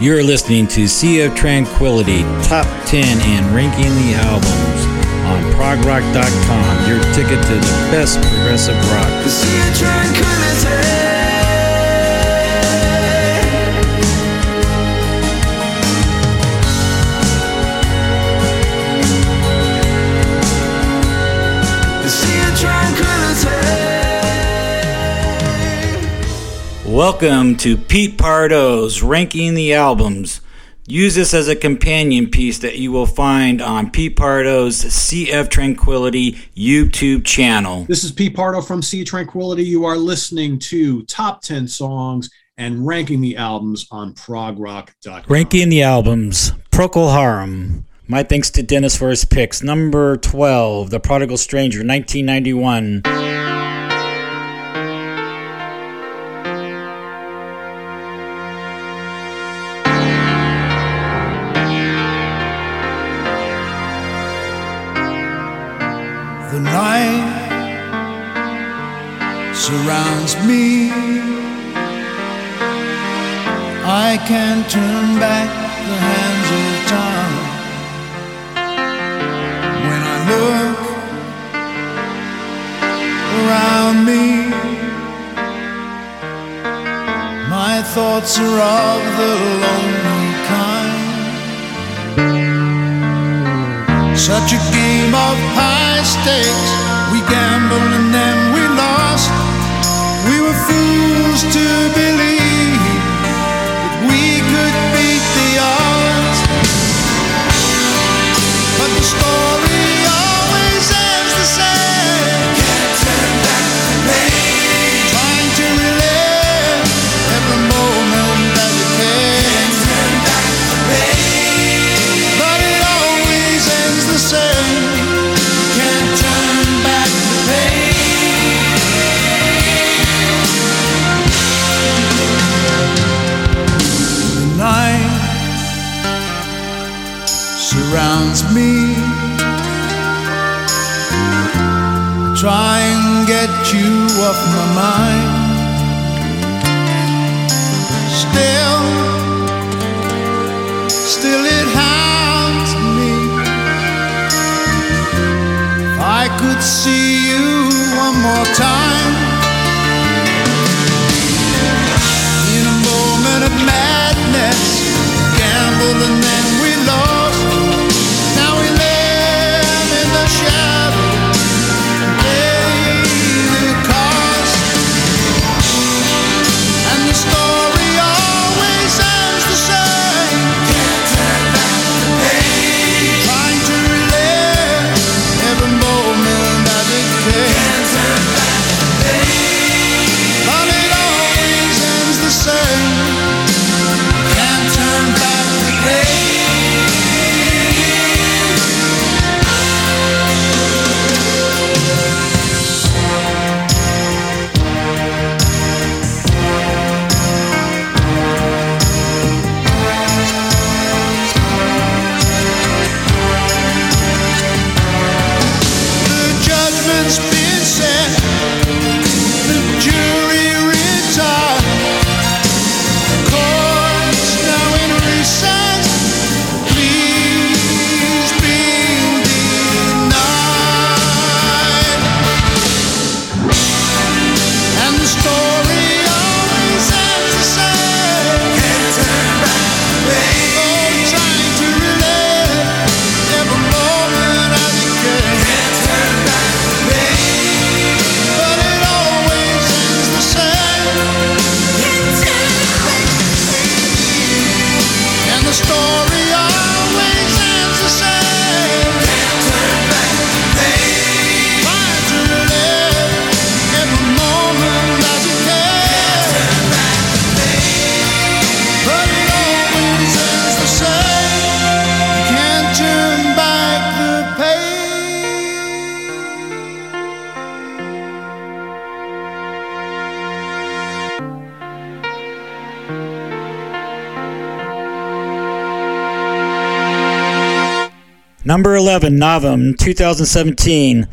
You're listening to Sea of Tranquility Top 10 and Ranking the Albums on progrock.com, your ticket to the best progressive rock. Welcome to Pete Pardo's Ranking the Albums. Use this as a companion piece that you will find on Pete Pardo's Sea of Tranquility YouTube channel. This is Pete Pardo from Sea of Tranquility. You are listening to Top 10 Songs and Ranking the Albums on progrock.com. Ranking the albums, Procol Harum. My thanks to Dennis for his picks. Number 12, The Prodigal Stranger, 1991. Surrounds me. I can't turn back the hands of time. When I look around me, my thoughts are of the lonely kind. Such a game of high stakes. We gamble we lost. We were fools to believe Number 11, Novum, 2017.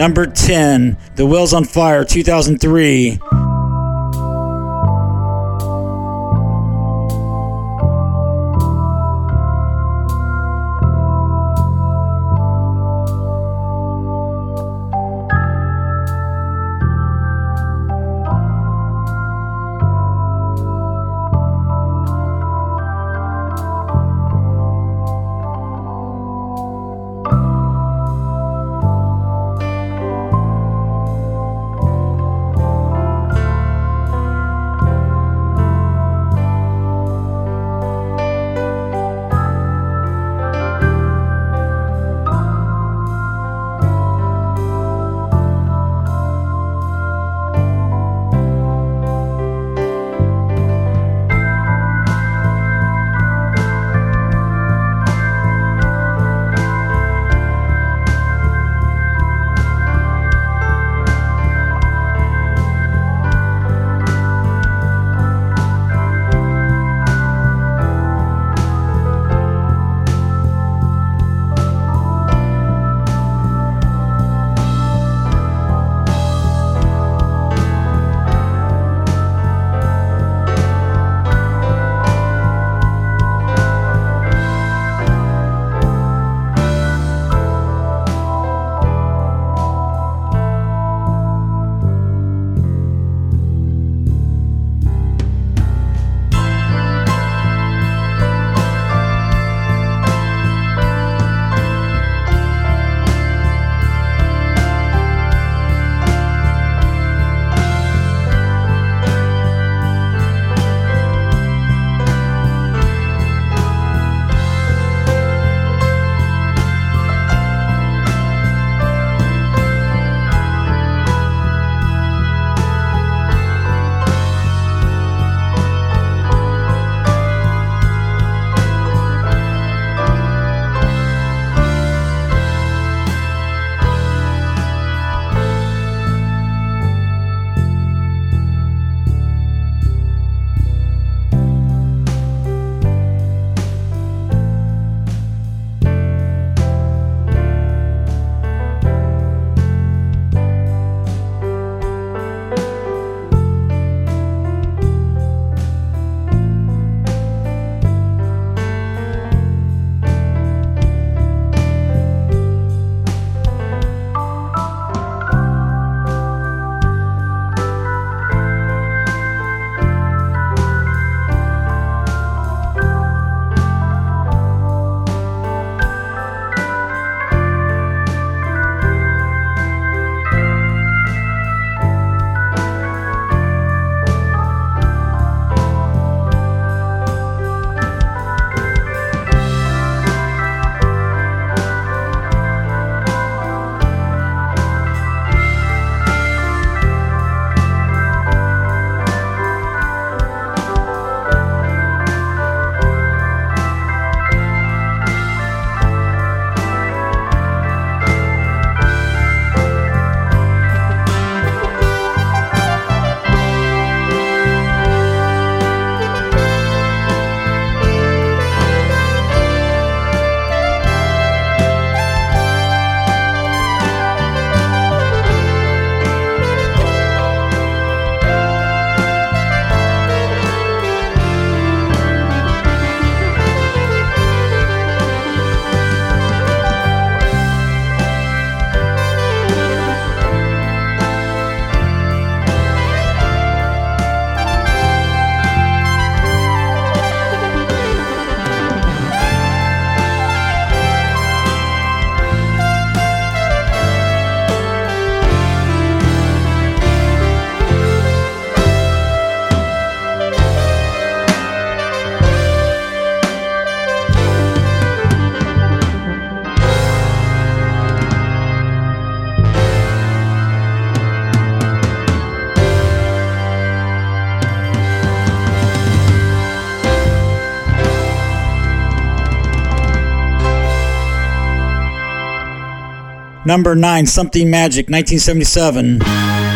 Number 10, The Well's on Fire, 2003. Number 9, Something Magic, 1977.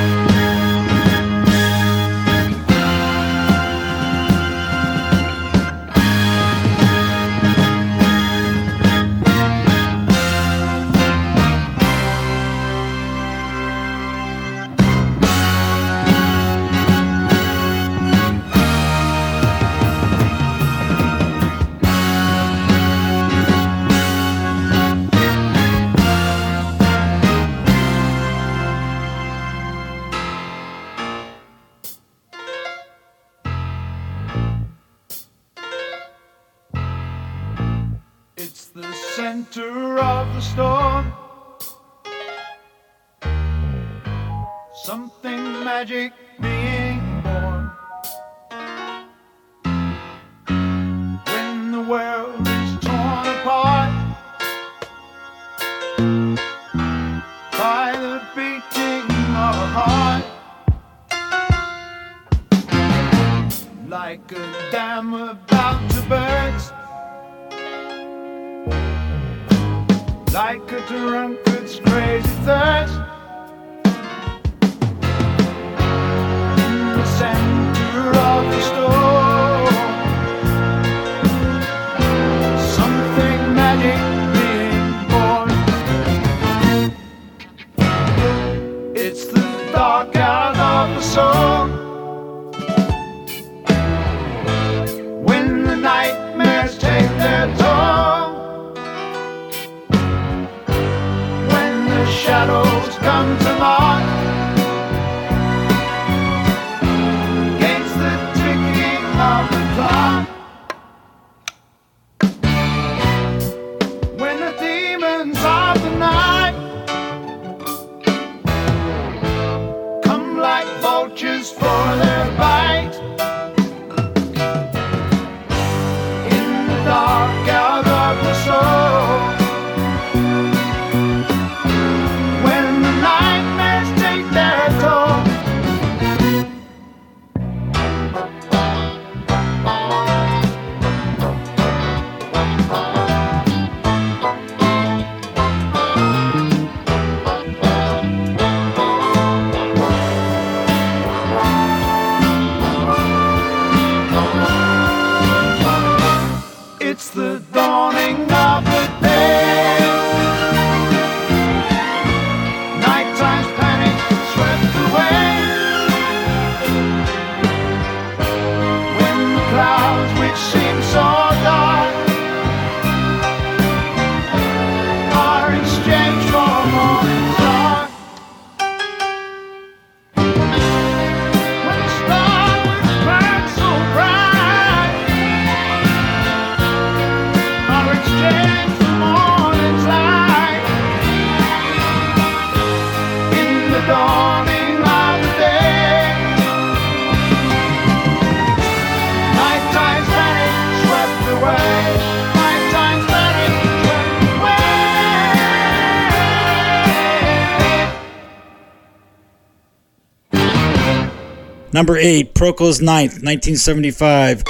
Number eight, Procol's Ninth, 1975.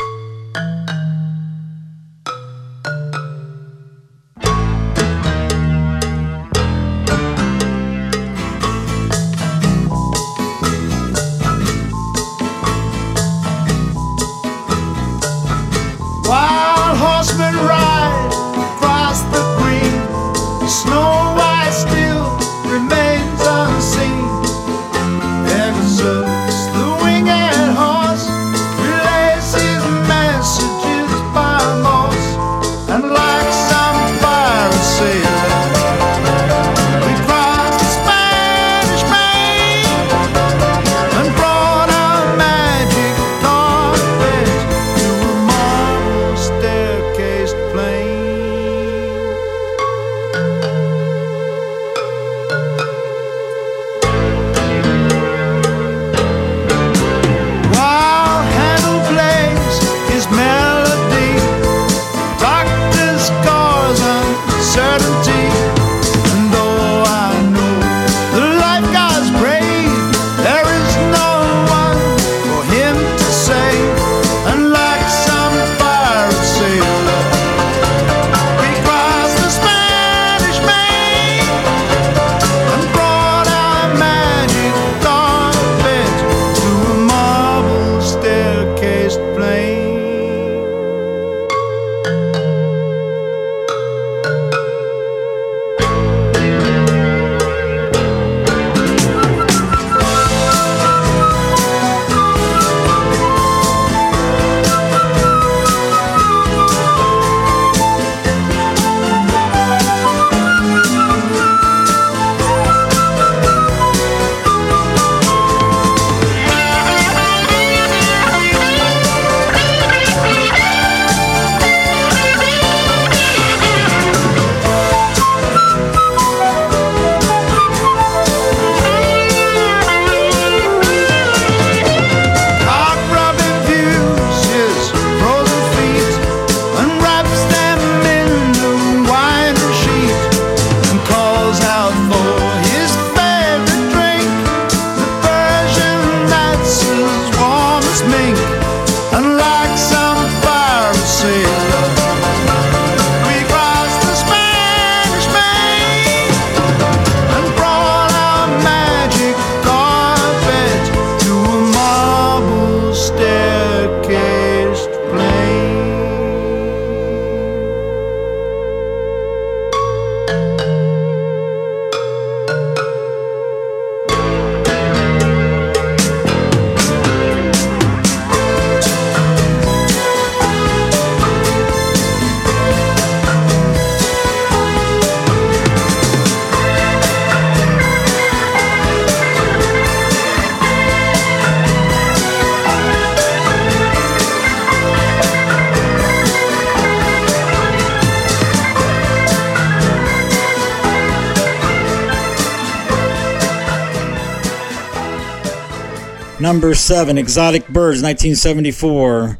number seven, Exotic Birds, 1974.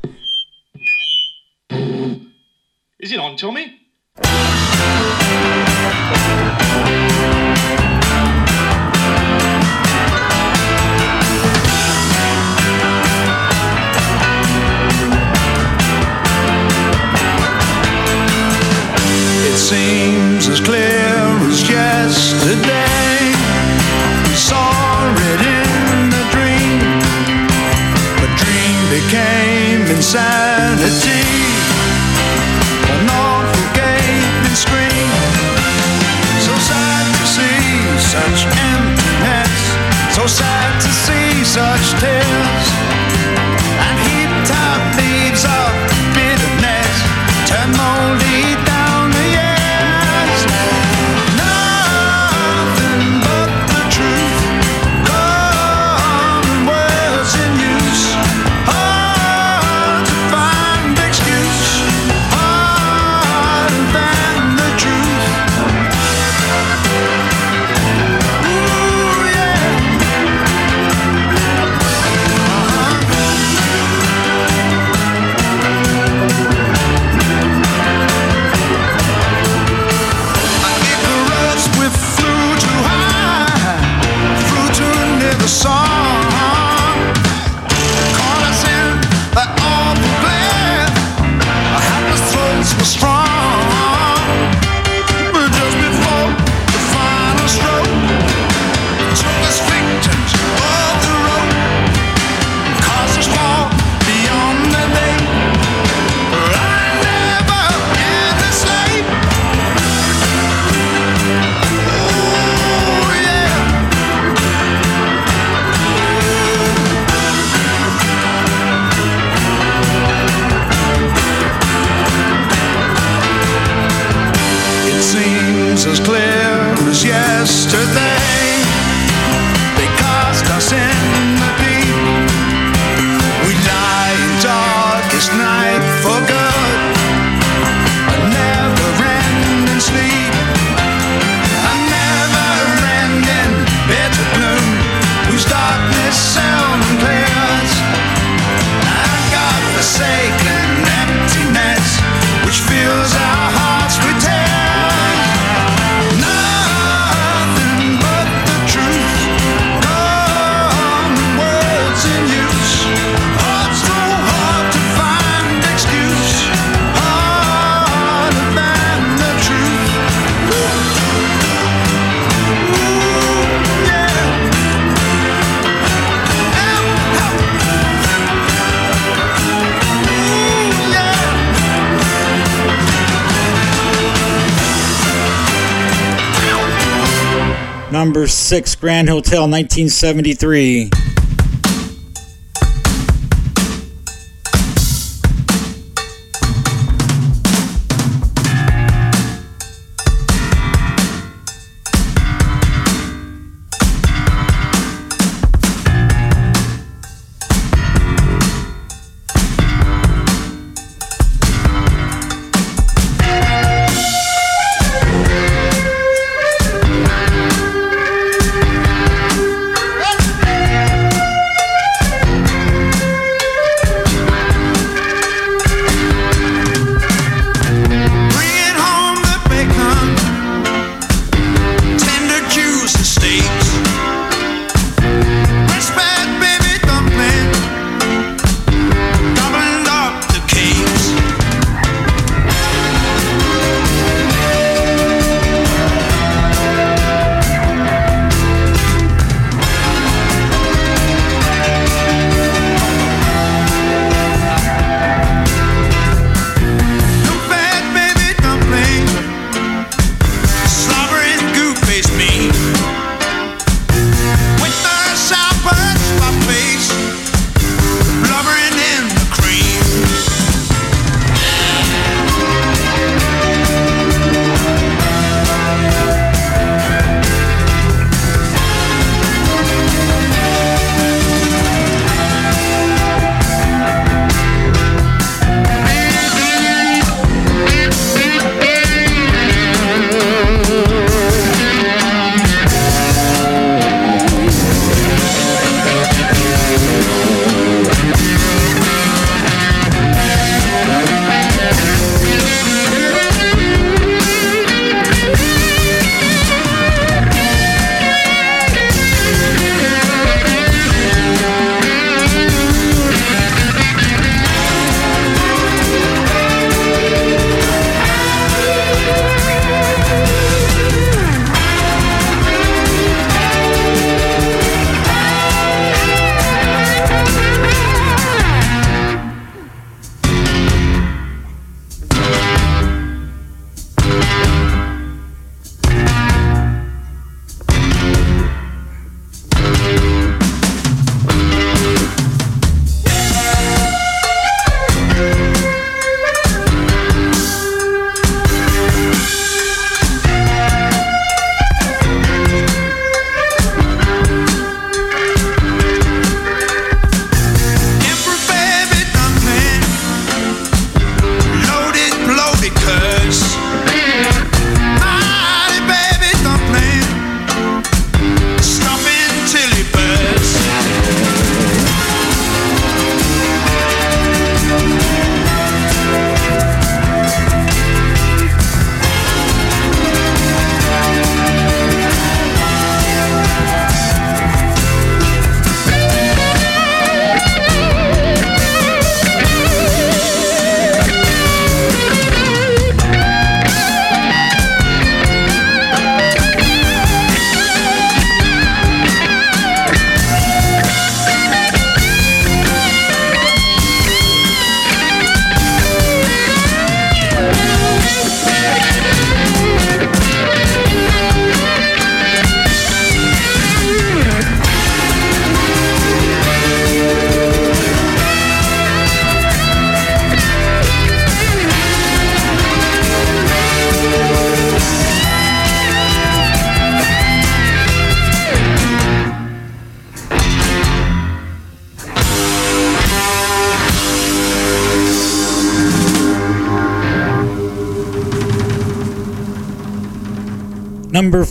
number six, Grand Hotel, 1973.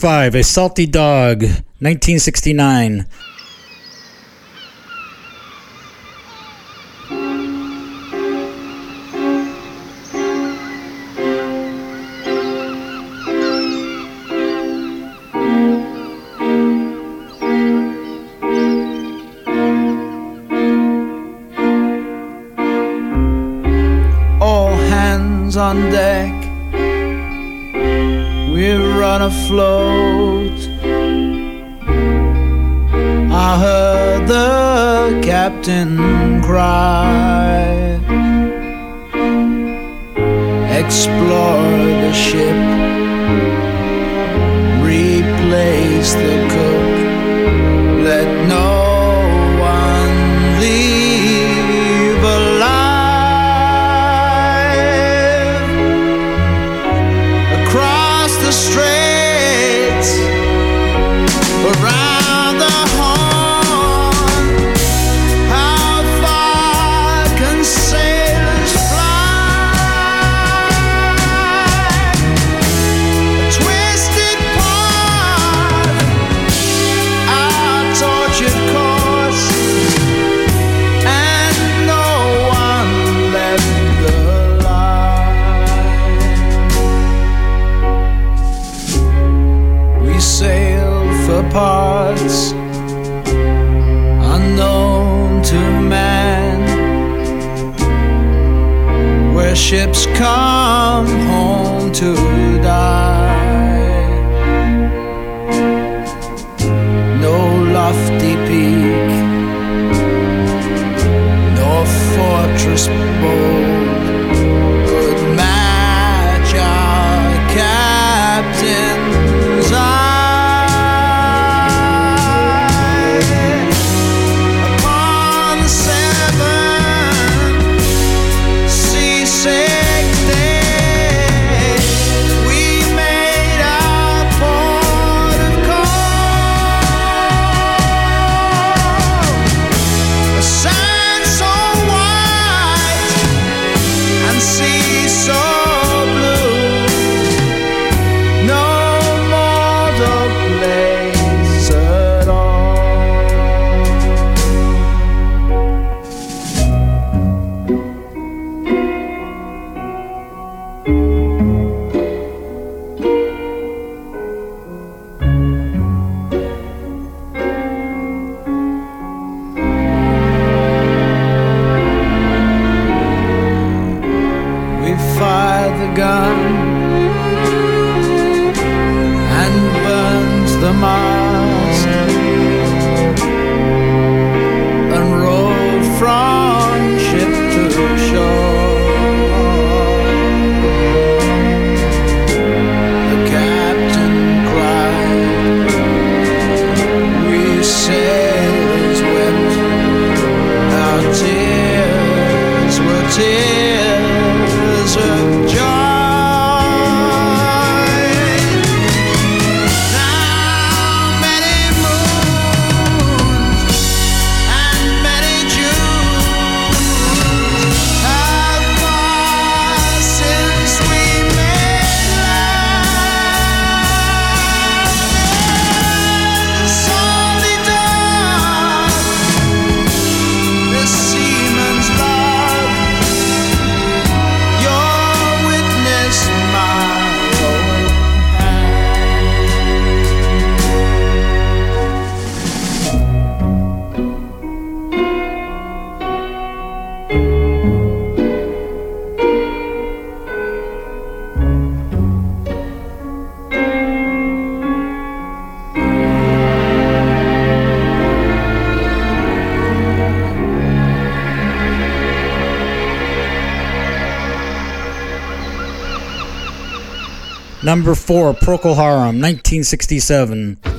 five, A Salty Dog, 1969. Number four, Procol Harum, 1967.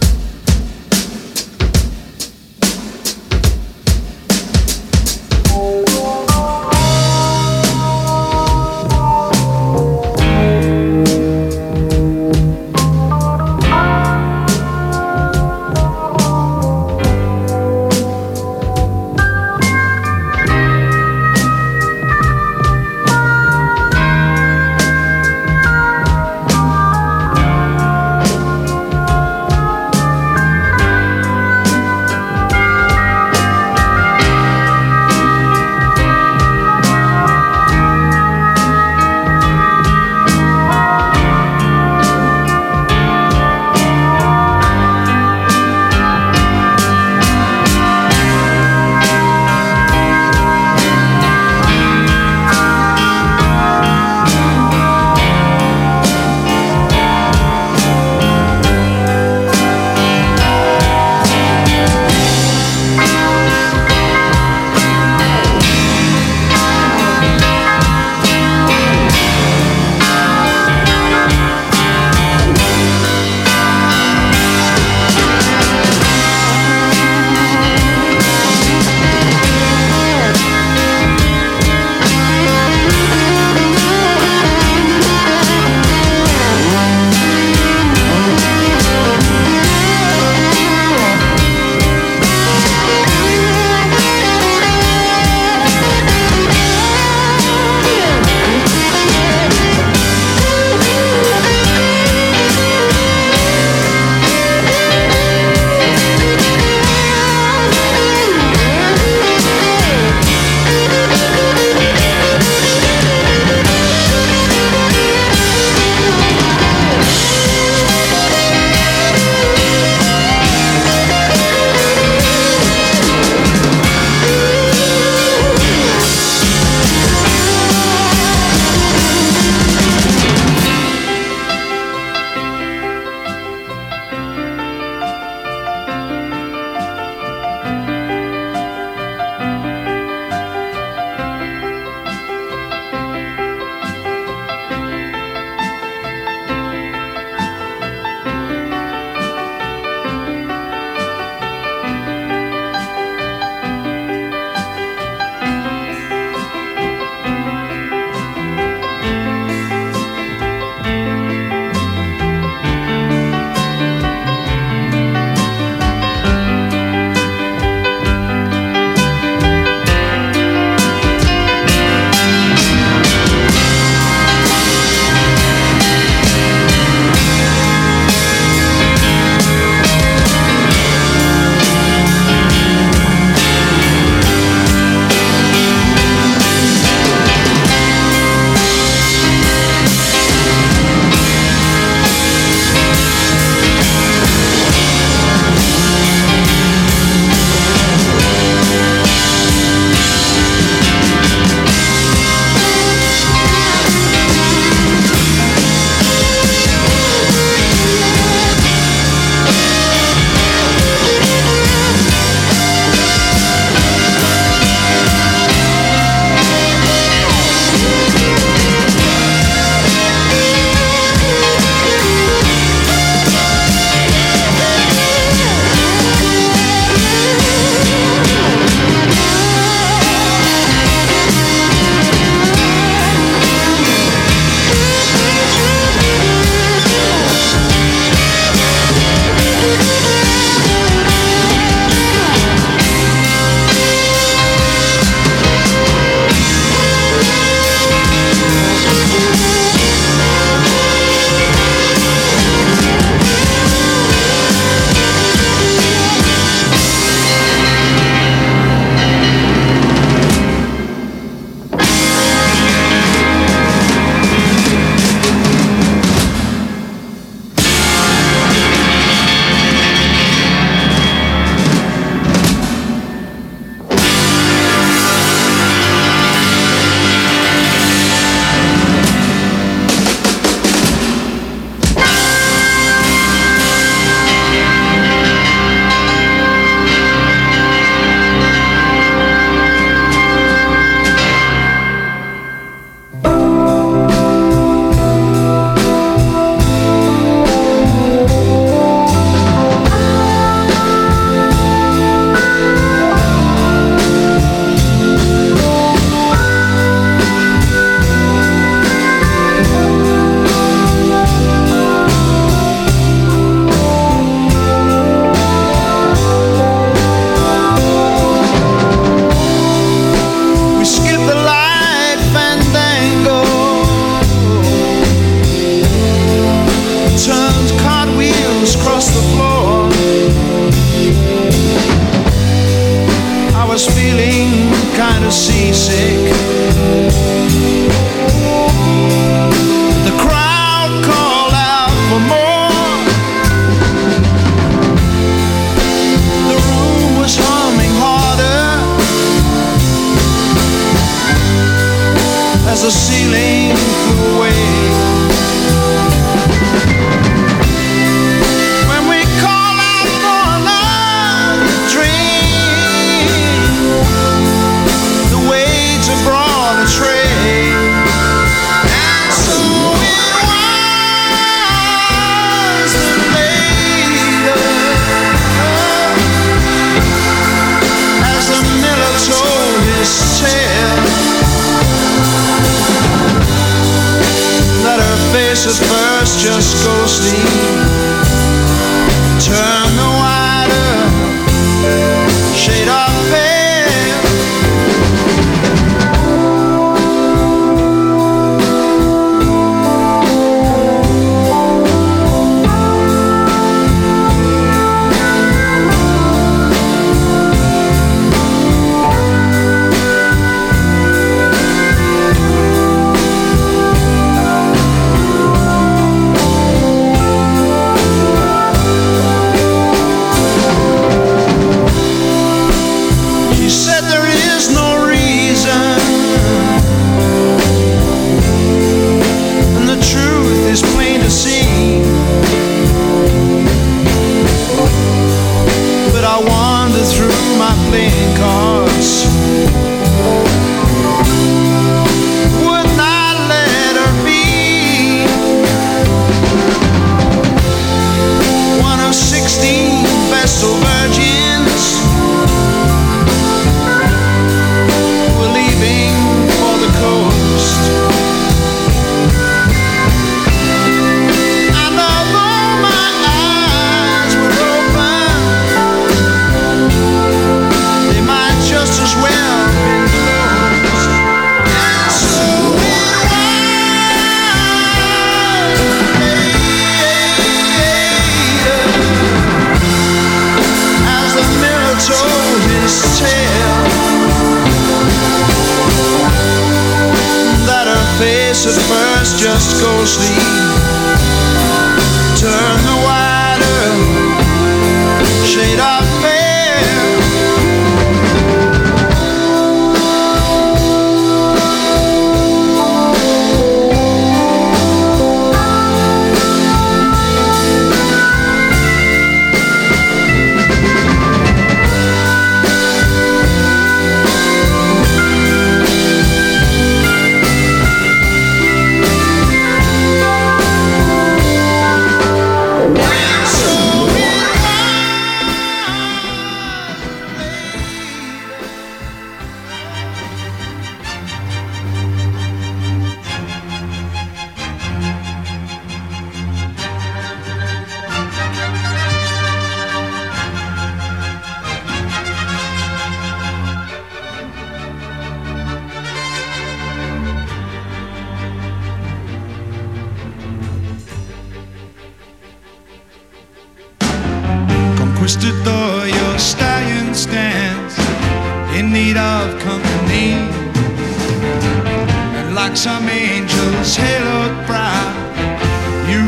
some angels haloed brow,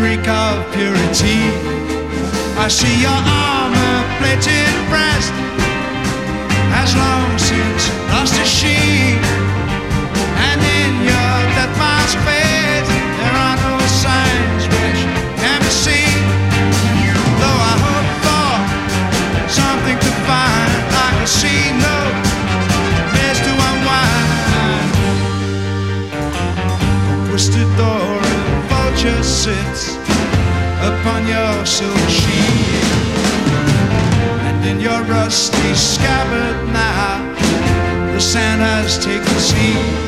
reek of purity. I see your armor plated breast, has long since lost a sheen. so cheap. And in your rusty scabbard now The Santa's take the seat.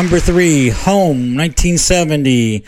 Number three, Home, 1970.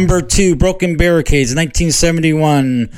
Number two, Broken Barricades, 1971.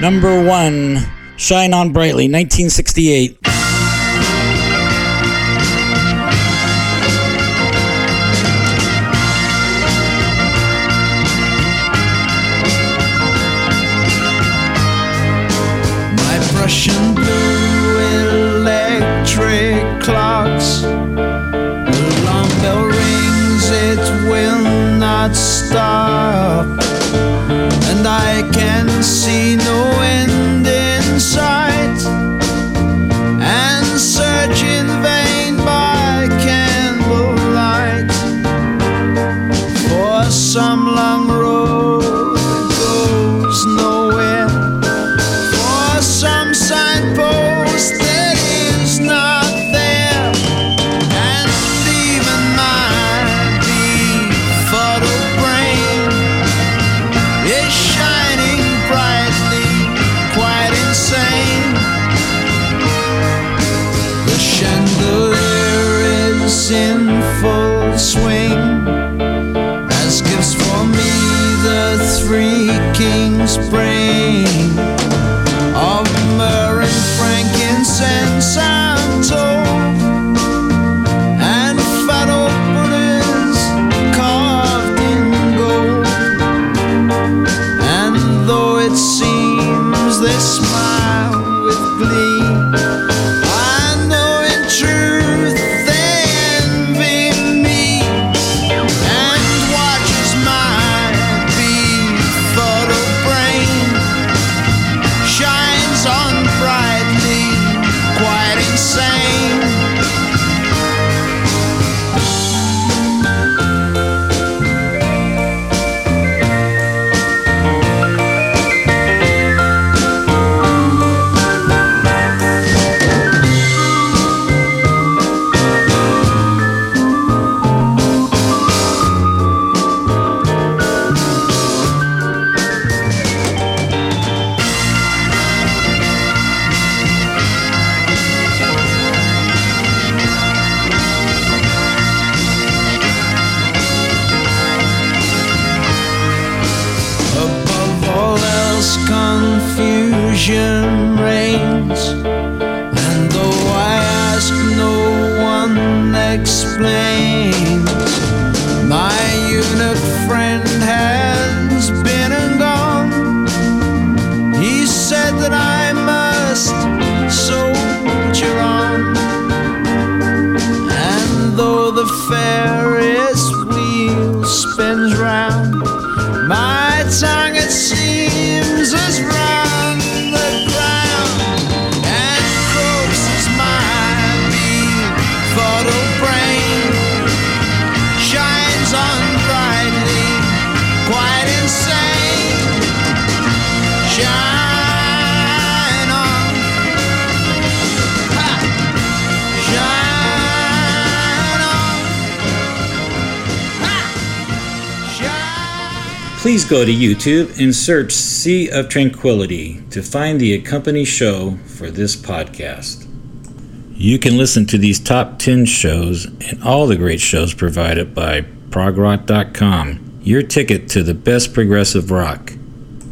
Number one, Shine On Brightly, 1968. YouTube and search Sea of Tranquility to find the accompanying show for this podcast. You can listen to these top 10 shows and all the great shows provided by progrock.com, your ticket to the best progressive rock.